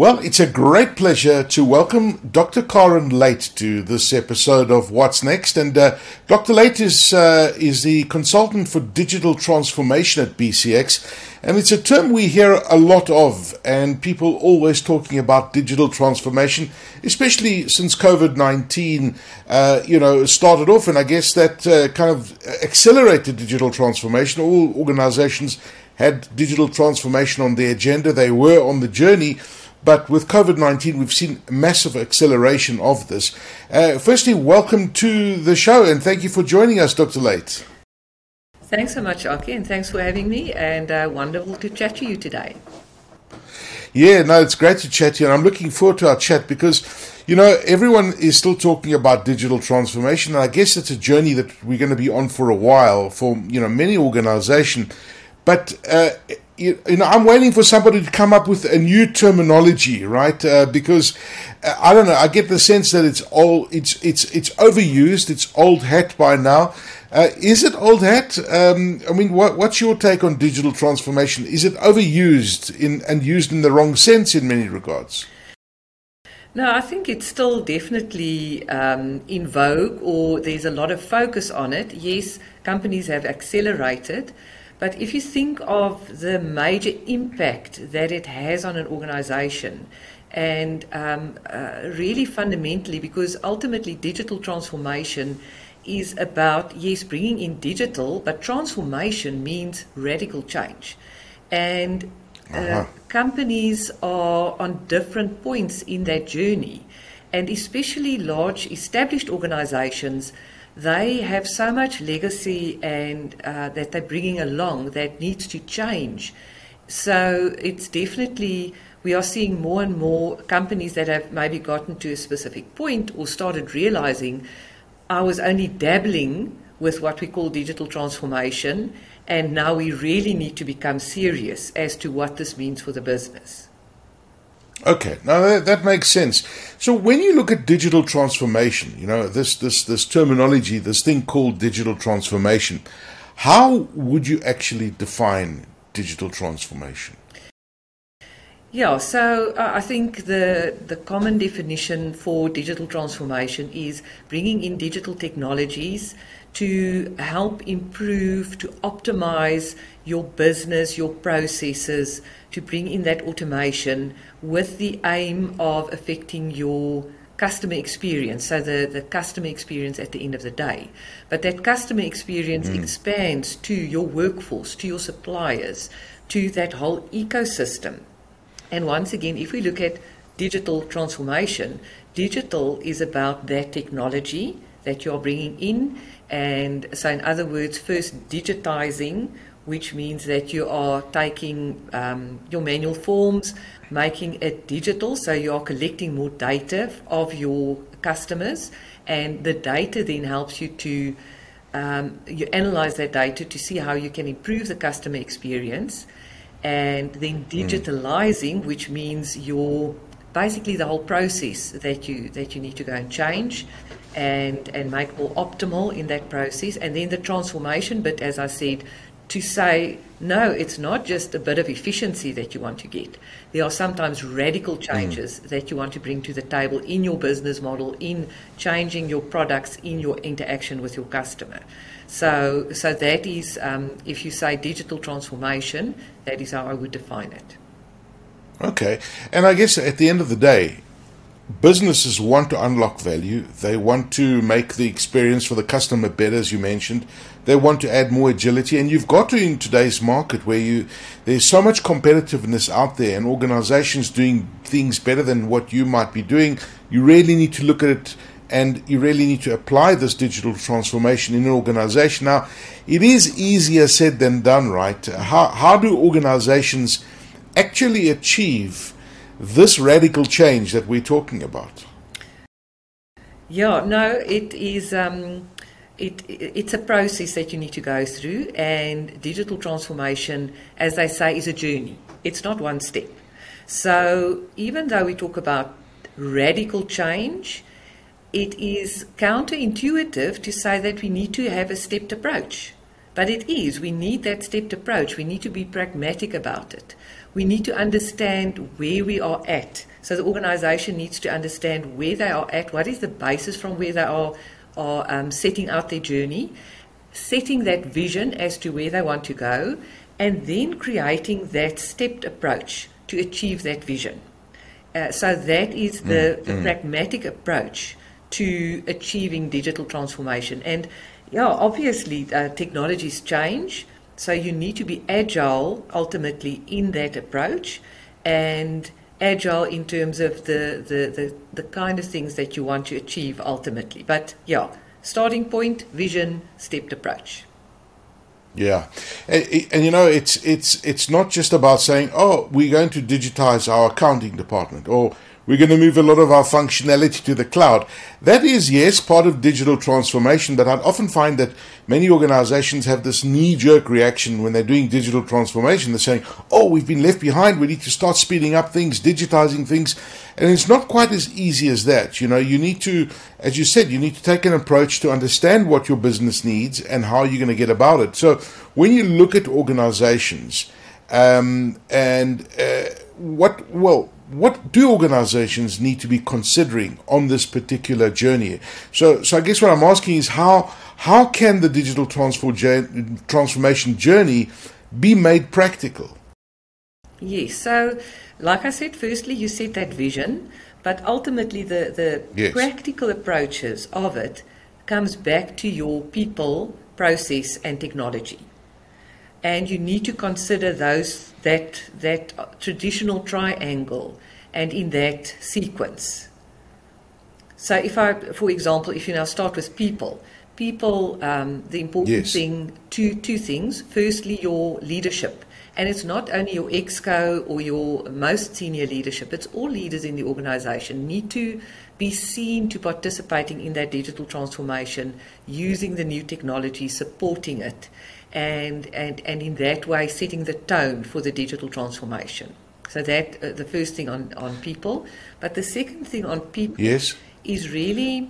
Well, it's a great pleasure to welcome Dr. Karen Late to this episode of What's Next. And uh, Dr. Late is, uh, is the consultant for digital transformation at BCX. And it's a term we hear a lot of, and people always talking about digital transformation, especially since COVID 19, uh, you know, started off. And I guess that uh, kind of accelerated digital transformation. All organizations had digital transformation on their agenda, they were on the journey. But with COVID 19, we've seen massive acceleration of this. Uh, firstly, welcome to the show and thank you for joining us, Dr. Late. Thanks so much, Aki, and thanks for having me. And uh, wonderful to chat to you today. Yeah, no, it's great to chat to you. And I'm looking forward to our chat because, you know, everyone is still talking about digital transformation. And I guess it's a journey that we're going to be on for a while for, you know, many organizations. But uh, you, know, I'm waiting for somebody to come up with a new terminology, right? Uh, because uh, I don't know. I get the sense that it's all it's it's it's overused. It's old hat by now. Uh, is it old hat? Um, I mean, what, what's your take on digital transformation? Is it overused in and used in the wrong sense in many regards? No, I think it's still definitely um, in vogue, or there's a lot of focus on it. Yes, companies have accelerated. But if you think of the major impact that it has on an organization, and um, uh, really fundamentally, because ultimately digital transformation is about, yes, bringing in digital, but transformation means radical change. And uh, uh-huh. companies are on different points in that journey. And especially large established organizations they have so much legacy and uh, that they're bringing along that needs to change. So it's definitely we are seeing more and more companies that have maybe gotten to a specific point or started realizing I was only dabbling with what we call digital transformation, and now we really need to become serious as to what this means for the business. Okay, now that, that, makes sense. So when you look at digital transformation, you know this this this terminology, this thing called digital transformation, how would you actually define digital transformation? Yeah, so uh, I think the the common definition for digital transformation is bringing in digital technologies to help improve, to optimize your business, your processes, to bring in that automation with the aim of affecting your customer experience, so the, the customer experience at the end of the day. But that customer experience mm. expands to your workforce, to your suppliers, to that whole ecosystem. And once again, if we look at digital transformation, digital is about that technology that you're bringing in. And so, in other words, first digitizing which means that you are taking um, your manual forms, making it digital, so you are collecting more data of your customers, and the data then helps you to um, you analyze that data to see how you can improve the customer experience, and then hmm. digitalizing, which means your basically the whole process that you that you need to go and change and and make more optimal in that process and then the transformation but as i said to say, no, it's not just a bit of efficiency that you want to get. There are sometimes radical mm. changes mm. that you want to bring to the table in your business model, in changing your products, in your interaction with your customer. So, so that is, um, if you say digital transformation, that is how I would define it. Okay. And I guess at the end of the day, businesses want to unlock value. They want to make the experience for the customer better, as you mentioned. They want to add more agility, and you've got to in today's market where you there's so much competitiveness out there, and organizations doing things better than what you might be doing. You really need to look at it, and you really need to apply this digital transformation in an organization. Now, it is easier said than done, right? How how do organizations actually achieve this radical change that we're talking about? Yeah, no, it is. Um, it, it's a process that you need to go through, and digital transformation, as they say, is a journey. It's not one step. So, even though we talk about radical change, it is counterintuitive to say that we need to have a stepped approach. But it is. We need that stepped approach. We need to be pragmatic about it. We need to understand where we are at. So the organization needs to understand where they are at, what is the basis from where they are, are um, setting out their journey, setting that vision as to where they want to go, and then creating that stepped approach to achieve that vision. Uh, so that is the, mm, the mm. pragmatic approach to achieving digital transformation. And yeah, obviously uh, technologies change, so you need to be agile ultimately in that approach, and agile in terms of the, the, the, the kind of things that you want to achieve ultimately. But yeah, starting point, vision, stepped approach. Yeah, and, and, you know it's it's it's not just about saying, oh, we're going to digitize our accounting department, or we're going to move a lot of our functionality to the cloud. That is, yes, part of digital transformation, but I often find that many organizations have this knee jerk reaction when they're doing digital transformation. They're saying, oh, we've been left behind. We need to start speeding up things, digitizing things. And it's not quite as easy as that. You know, you need to, as you said, you need to take an approach to understand what your business needs and how you're going to get about it. So when you look at organizations, um, and uh, what, well, what do organizations need to be considering on this particular journey? So, so I guess what I'm asking is how how can the digital transformation journey be made practical? Yes. So, like I said, firstly, you set that vision, but ultimately, the the yes. practical approaches of it comes back to your people, process, and technology and you need to consider those that that traditional triangle and in that sequence. So, if I, for example, if you now start with people, people, um, the important yes. thing, two two things. Firstly, your leadership, and it's not only your exco or your most senior leadership; it's all leaders in the organisation need to be seen to participating in that digital transformation, using the new technology, supporting it and, and, and in that way setting the tone for the digital transformation. So that uh, the first thing on, on people, but the second thing on people yes. is really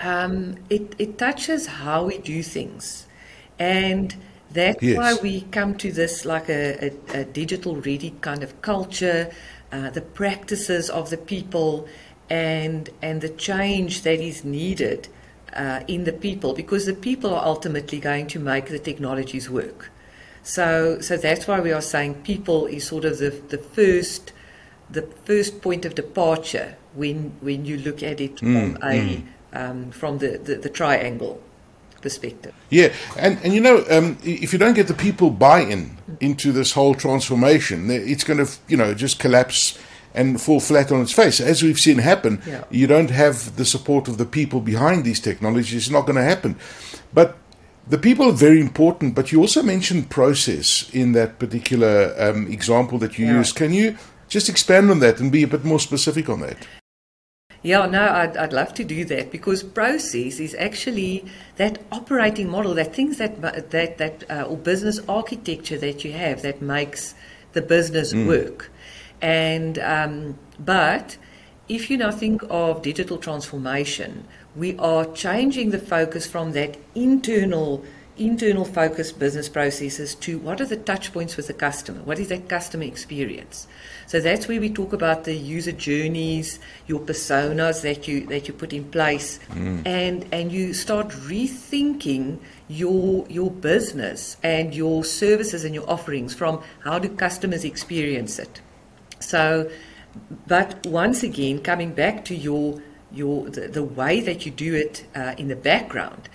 um, it, it touches how we do things, and that's yes. why we come to this like a, a, a digital ready kind of culture, uh, the practices of the people, and and the change that is needed uh, in the people because the people are ultimately going to make the technologies work. So, so that's why we are saying people is sort of the, the first the first point of departure when when you look at it mm, from a mm. um, from the, the, the, triangle perspective. Yeah, and and you know um, if you don't get the people buy-in into this whole transformation, it's going to you know just collapse and fall flat on its face. As we've seen happen, yeah. you don't have the support of the people behind these technologies. It's not going to happen. But the people are very important, but you also mentioned process in that particular um, example that you yeah. used. Can you just expand on that and be a bit more specific on that? Yeah, no, I'd, I'd love to do that because process is actually that operating model, that things that that that uh, or business architecture that you have that makes the business mm. work. And um, but if you now think of digital transformation, we are changing the focus from that internal internal focused business processes to what are the touch points with the customer? What is that customer experience? So that's where we talk about the user journeys, your personas that you that you put in place, mm. and and you start rethinking your your business and your services and your offerings from how do customers experience it so, but once again, coming back to your your the, the way that you do it uh, in the background,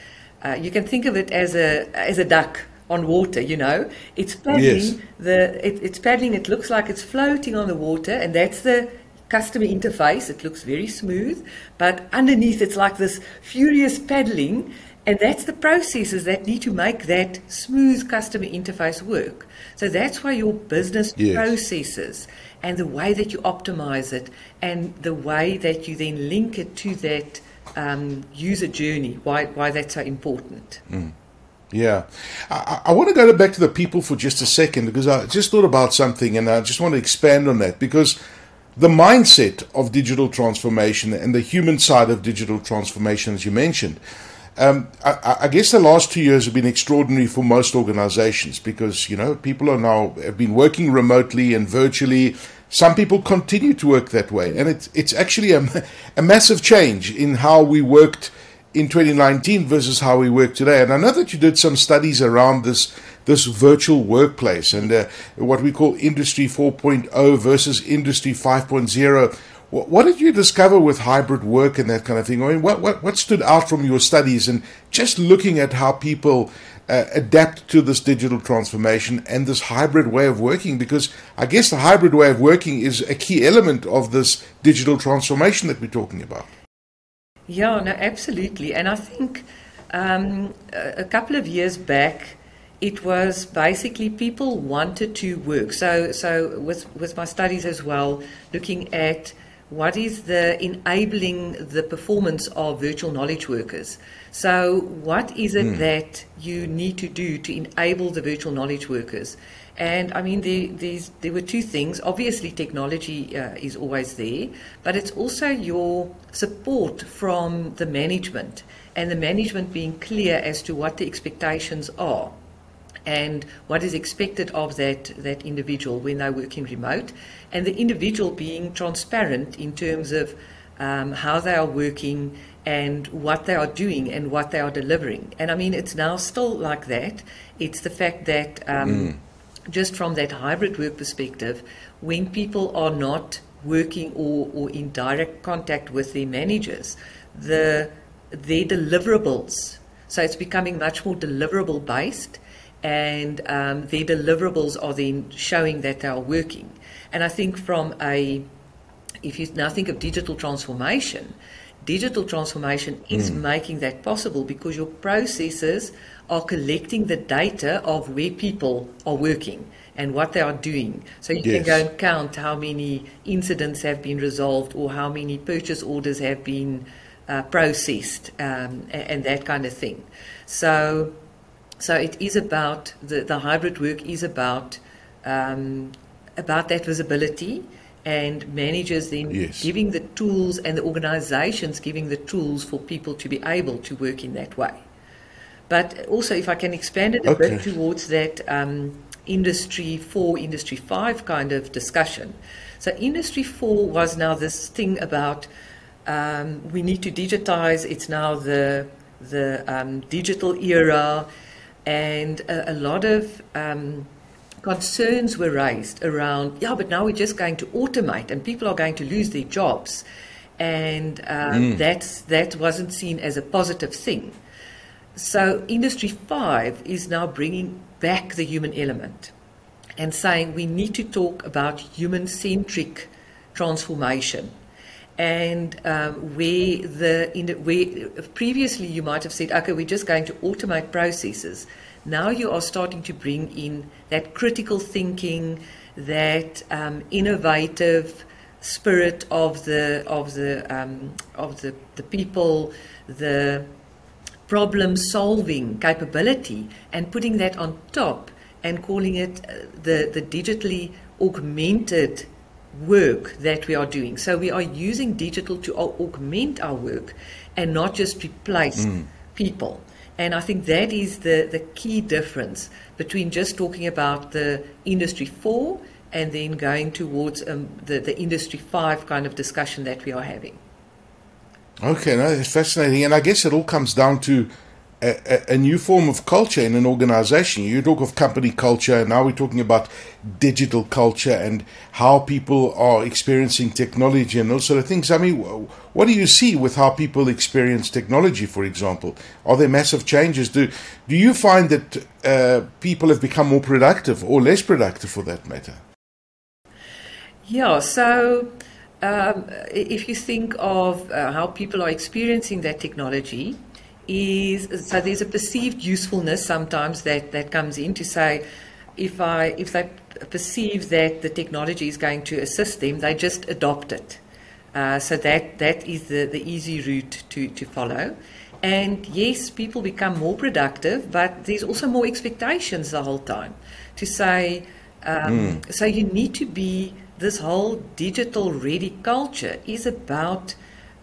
uh, you can think of it as a as a duck on water. You know, it's paddling. Yes. The it, it's paddling. It looks like it's floating on the water, and that's the customer interface. It looks very smooth, but underneath it's like this furious paddling. And that's the processes that need to make that smooth customer interface work. So that's why your business yes. processes and the way that you optimize it and the way that you then link it to that um, user journey, why, why that's so important. Mm. Yeah. I, I, want to go back to the people for just a second because I just thought about something and I just want to expand on that because the mindset of digital transformation and the human side of digital transformation, as you mentioned, Um, I, I, guess the last two years have been extraordinary for most organizations because, you know, people are now have been working remotely and virtually. Some people continue to work that way. And it's, it's actually a, a massive change in how we worked in 2019 versus how we work today. And I know that you did some studies around this this virtual workplace and uh, what we call Industry 4.0 versus Industry 5.0. What, what, did you discover with hybrid work and that kind of thing? I mean, what, what, what stood out from your studies and just looking at how people uh, adapt to this digital transformation and this hybrid way of working? Because I guess the hybrid way of working is a key element of this digital transformation that we're talking about. Yeah, no, absolutely. And I think um, a couple of years back, it was basically people wanted to work. So, so with, with my studies as well, looking at what is the enabling the performance of virtual knowledge workers. So, what is it mm. that you need to do to enable the virtual knowledge workers? And I mean, there, there were two things. Obviously, technology uh, is always there, but it's also your support from the management and the management being clear as to what the expectations are and what is expected of that, that individual when they're working remote, and the individual being transparent in terms of um, how they are working and what they are doing and what they are delivering. And I mean, it's now still like that. It's the fact that um, mm. just from that hybrid work perspective, when people are not working or, or in direct contact with their managers, the their deliverables. So it's becoming much more deliverable based and um, their deliverables are then showing that they are working. And I think from a, if you now think of digital transformation, digital transformation is mm. making that possible because your processes are collecting the data of where people are working and what they are doing. So you yes. can go and count how many incidents have been resolved or how many purchase orders have been uh, processed um, and, and that kind of thing. So so it is about the, the hybrid work is about um, about that visibility and managers then yes. giving the tools and the organizations giving the tools for people to be able to work in that way. But also, if I can expand it a okay. bit towards that um, industry four, industry five kind of discussion. So, industry four was now this thing about um, we need to digitize. It's now the the um, digital era and a, a lot of um, concerns were raised around, yeah, but now we're just going to automate and people are going to lose their jobs. And um, mm. that's, that wasn't seen as a positive thing. So, Industry 5 is now bringing back the human element and saying we need to talk about human centric transformation and um, where the in where previously you might have said, okay, we're just going to automate processes. Now you are starting to bring in that critical thinking, that um, innovative spirit of the of the um, of the, the people, the problem solving capability, and putting that on top and calling it uh, the the digitally augmented work that we are doing. So we are using digital to augment our work and not just replace mm. people. And I think that is the, the key difference between just talking about the industry four and then going towards um, the, the industry five kind of discussion that we are having. Okay, no, it's fascinating. And I guess it all comes down to a, a, new form of culture in an organization. You talk of company culture, and now we're talking about digital culture and how people are experiencing technology and those sort of things. I mean, what do you see with how people experience technology, for example? Are there massive changes? Do, do you find that uh, people have become more productive or less productive for that matter? Yeah, so um, if you think of uh, how people are experiencing that technology, is so there's a perceived usefulness sometimes that, that comes in to say if I if they perceive that the technology is going to assist them, they just adopt it. Uh, so that that is the, the easy route to, to follow. And yes, people become more productive, but there's also more expectations the whole time to say, um, mm. so you need to be, this whole digital ready culture is about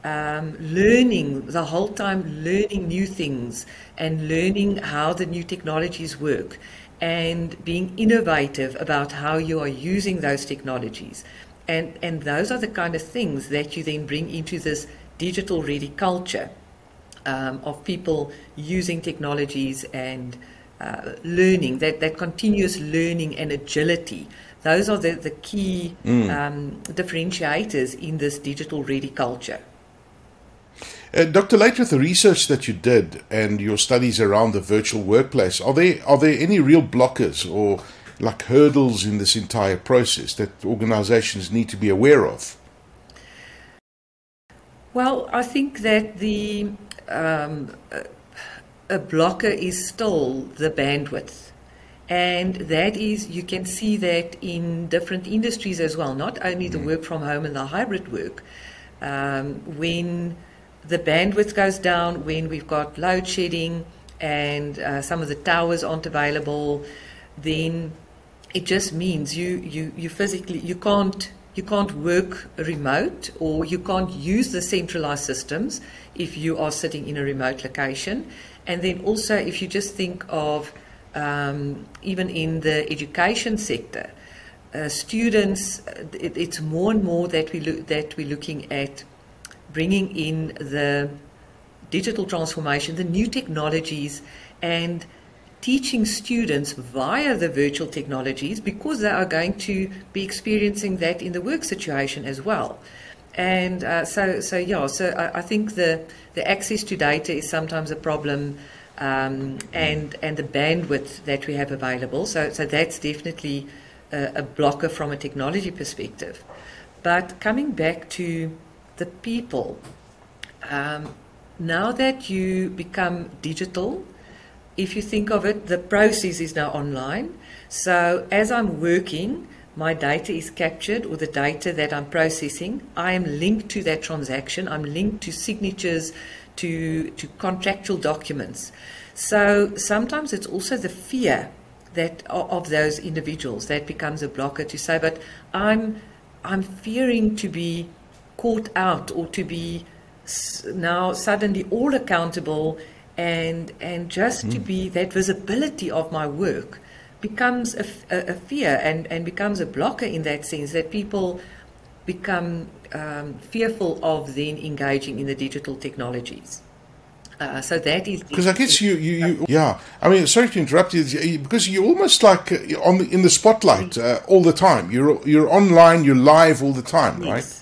um, learning the whole time, learning new things and learning how the new technologies work and being innovative about how you are using those technologies. And, and those are the kind of things that you then bring into this digital ready culture um, of people using technologies and uh, learning, that, that continuous learning and agility. Those are the, the key mm. um, differentiators in this digital ready culture. Uh, Dr. Late, with the research that you did and your studies around the virtual workplace, are there are there any real blockers or like hurdles in this entire process that organizations need to be aware of? Well, I think that the um, a blocker is still the bandwidth. And that is, you can see that in different industries as well, not only the mm. work from home and the hybrid work. Um, when the bandwidth goes down when we've got load shedding and uh, some of the towers aren't available, then it just means you, you, you physically you can't you can't work remote or you can't use the centralized systems if you are sitting in a remote location. And then also if you just think of um, even in the education sector, uh, students, it, it's more and more that we look, that we're looking at bringing in the digital transformation, the new technologies, and teaching students via the virtual technologies because they are going to be experiencing that in the work situation as well. And uh, so, so yeah, so I, I, think the, the access to data is sometimes a problem, um, and and the bandwidth that we have available. So, so that's definitely a, a blocker from a technology perspective. But coming back to the people. Um, now that you become digital, if you think of it, the process is now online. So as I'm working, my data is captured or the data that I'm processing, I am linked to that transaction. I'm linked to signatures, to, to contractual documents. So sometimes it's also the fear that of those individuals that becomes a blocker to say, but I'm I'm fearing to be caught out or to be now suddenly all accountable and and just mm. to be that visibility of my work becomes a, a, a, fear and, and becomes a blocker in that sense that people become um, fearful of then engaging in the digital technologies. Uh, so that is because I guess you, you, you, yeah. I mean, sorry to interrupt you because you're almost like uh, on the, in the spotlight uh, all the time. You're you're online, you're live all the time, yes. right?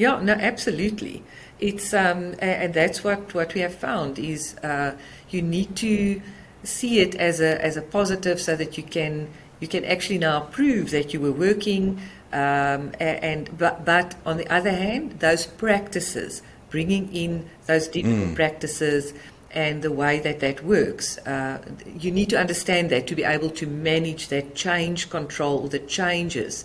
Yeah, no, absolutely. It's um, and that's what, what we have found is uh, you need to see it as a as a positive so that you can you can actually now prove that you were working. Um, and but, but on the other hand, those practices, bringing in those digital mm. practices and the way that that works, uh, you need to understand that to be able to manage that change control, the changes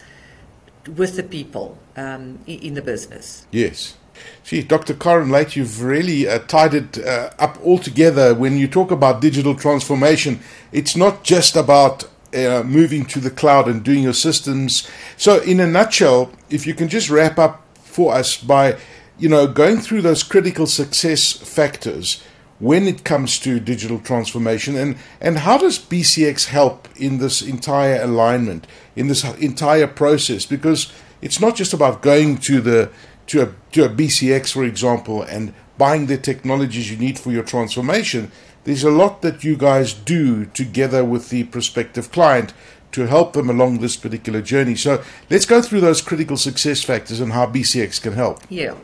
with the people um, in the business. Yes. See, Dr. Karen Late, you've really uh, tied it uh, up all together. When you talk about digital transformation, it's not just about uh, moving to the cloud and doing your systems. So, in a nutshell, if you can just wrap up for us by, you know, going through those critical success factors when it comes to digital transformation and, and how does BCX help in this entire alignment, in this entire process? Because it's not just about going to the to a, to a BCX, for example, and buying the technologies you need for your transformation. There's a lot that you guys do together with the prospective client to help them along this particular journey. So let's go through those critical success factors and how BCX can help. Yeah.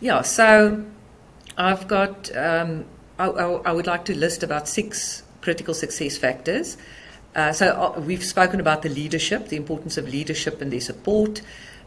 Yeah. So I've got, um, I, I, would like to list about six critical success factors. Uh, so uh, we've spoken about the leadership, the importance of leadership and their support,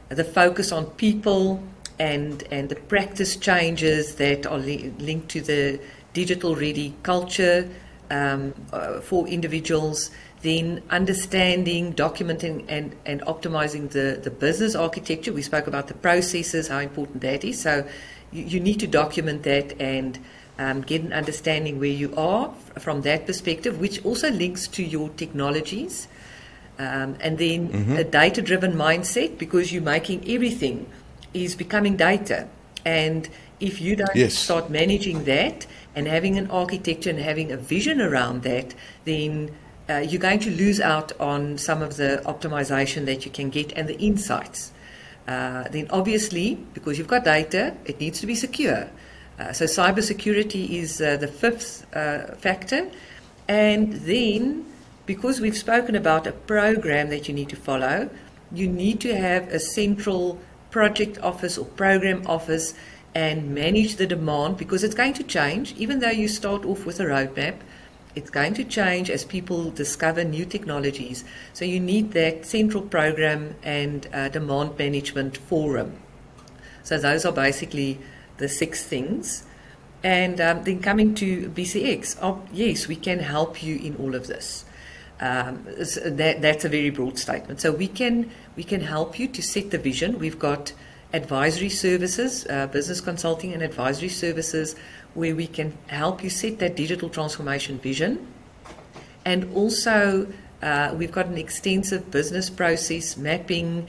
the focus on people, and and the practice changes that are li- linked to the digital ready culture um, uh, for individuals. Then understanding, documenting, and, and optimizing the, the business architecture. We spoke about the processes, how important that is. So you, you need to document that and um, get an understanding where you are from that perspective, which also links to your technologies. Um, and then mm-hmm. a data driven mindset because you're making everything is becoming data. And if you don't Yes. start managing that and having an architecture and having a vision around that, then uh, you're going to lose out on some of the optimization that you can get and the insights. Uh, then, obviously, because you've got data, it needs to be secure. Uh, so, cybersecurity is uh, the fifth uh, factor. And then, because we've spoken about a program that you need to follow, you need to have a central project office or program office and manage the demand because it's going to change. Even though you start off with a roadmap, it's going to change as people discover new technologies. So you need that central program and uh, demand management forum. So those are basically the six things. And um, then coming to BCX, oh, yes, we can help you in all of this. Um, that, that's a very broad statement. So we can we can help you to set the vision. We've got advisory services, uh, business consulting and advisory services, where we can help you set that digital transformation vision. And also, uh, we've got an extensive business process mapping,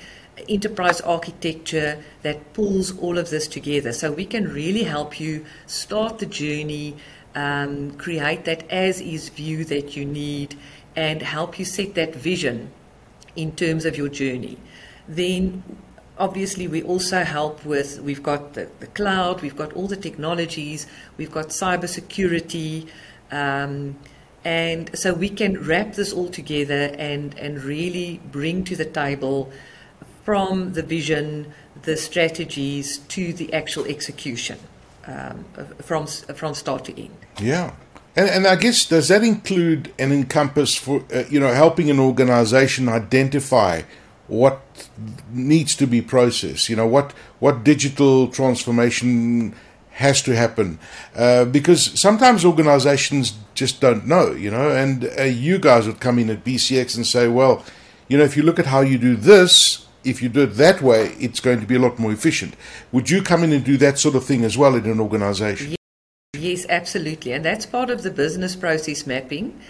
enterprise architecture that pulls all of this together. So we can really help you start the journey, um, create that as is view that you need, and help you set that vision in terms of your journey. Then obviously we also help with we've got the, the cloud we've got all the technologies we've got cybersecurity um, and so we can wrap this all together and and really bring to the table from the vision the strategies to the actual execution um, from from start to end Yeah. And, and I guess does that include and encompass for uh, you know helping an organization identify what needs to be processed? You know what what digital transformation has to happen uh, because sometimes organizations just don't know. You know, and uh, you guys would come in at BCX and say, well, you know, if you look at how you do this. If you do it that way, it's going to be a lot more efficient. Would you come in and do that sort of thing as well in an organization? Yes, absolutely. And that's part of the business process mapping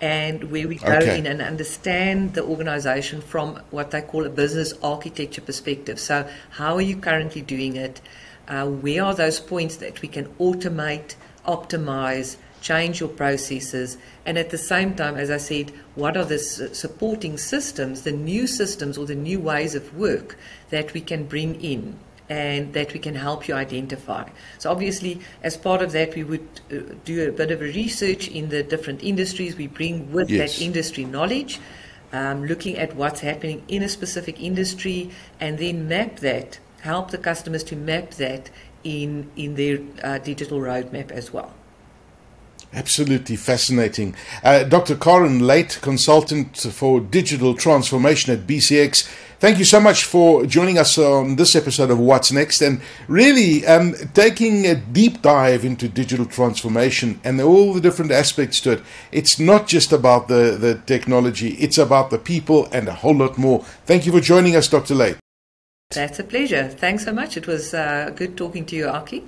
and where we go Okay. in and understand the organization from what they call a business architecture perspective. So, how are you currently doing it? Uh, where are those points that we can automate, optimize, change your processes? And at the same time, as I said, what are the s- supporting systems, the new systems or the new ways of work that we can bring in? And that we can help you identify. So, obviously, as part of that, we would uh, do a bit of a research in the different industries. We bring with Yes. that industry knowledge, um, looking at what's happening in a specific industry, and then map that, help the customers to map that in, in their uh, digital roadmap as well. Absolutely fascinating. Uh, Dr. Karen Late, consultant for digital transformation at BCX. Thank you so much for joining us on this episode of What's Next and really um, taking a deep dive into digital transformation and all the different aspects to it. It's not just about the, the technology, it's about the people and a whole lot more. Thank you for joining us, Dr. Late. That's a pleasure. Thanks so much. It was uh, good talking to you, Aki.